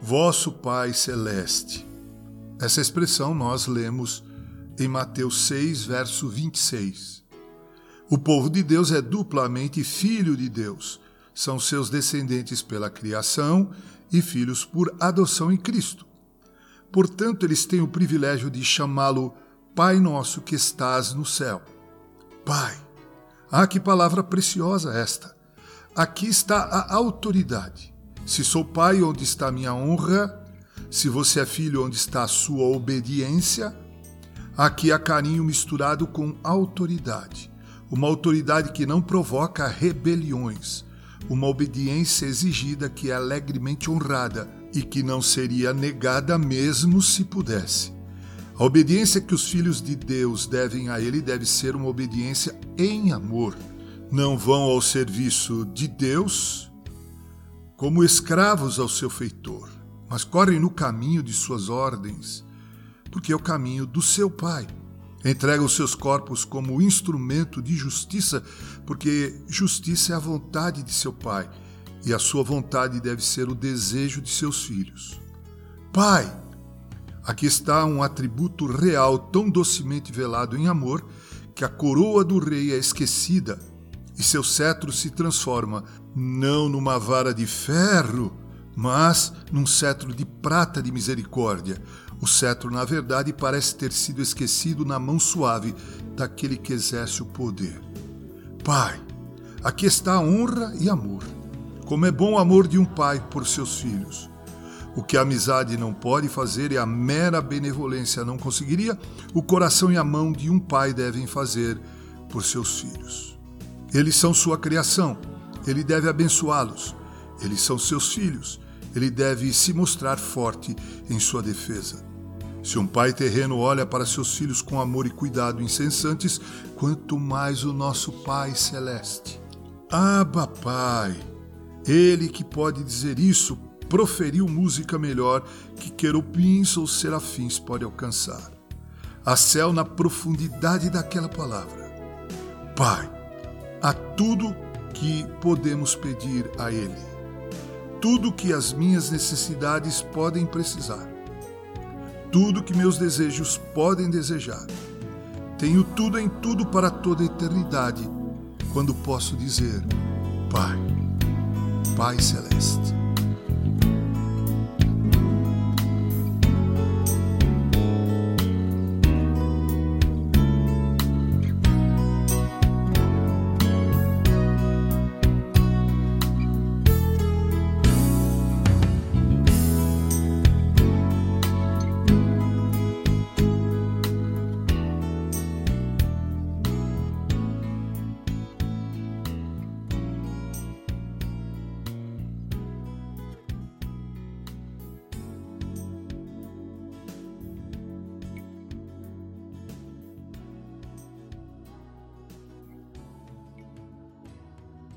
Vosso Pai Celeste. Essa expressão nós lemos em Mateus 6, verso 26. O povo de Deus é duplamente filho de Deus. São seus descendentes pela criação e filhos por adoção em Cristo. Portanto, eles têm o privilégio de chamá-lo Pai nosso que estás no céu. Pai. Ah, que palavra preciosa esta! Aqui está a autoridade. Se sou pai, onde está a minha honra? Se você é filho, onde está a sua obediência? Aqui há carinho misturado com autoridade. Uma autoridade que não provoca rebeliões. Uma obediência exigida que é alegremente honrada e que não seria negada mesmo se pudesse. A obediência que os filhos de Deus devem a Ele deve ser uma obediência em amor. Não vão ao serviço de Deus como escravos ao seu feitor, mas correm no caminho de suas ordens, porque é o caminho do seu Pai. Entregam seus corpos como instrumento de justiça, porque justiça é a vontade de seu Pai, e a sua vontade deve ser o desejo de seus filhos. Pai, aqui está um atributo real tão docemente velado em amor que a coroa do rei é esquecida e seu cetro se transforma não numa vara de ferro, mas num cetro de prata de misericórdia. O cetro, na verdade, parece ter sido esquecido na mão suave daquele que exerce o poder. Pai, aqui está a honra e amor. Como é bom o amor de um pai por seus filhos. O que a amizade não pode fazer e a mera benevolência não conseguiria, o coração e a mão de um pai devem fazer por seus filhos. Eles são sua criação, ele deve abençoá-los. Eles são seus filhos, ele deve se mostrar forte em sua defesa. Se um pai terreno olha para seus filhos com amor e cuidado incessantes, quanto mais o nosso Pai celeste. Abba, Pai! Ele que pode dizer isso proferiu música melhor que querubins ou serafins pode alcançar. Há céu na profundidade daquela palavra. Pai, a tudo que podemos pedir a Ele, tudo que as minhas necessidades podem precisar, tudo que meus desejos podem desejar. Tenho tudo em tudo para toda a eternidade, quando posso dizer: Pai, Pai Celeste.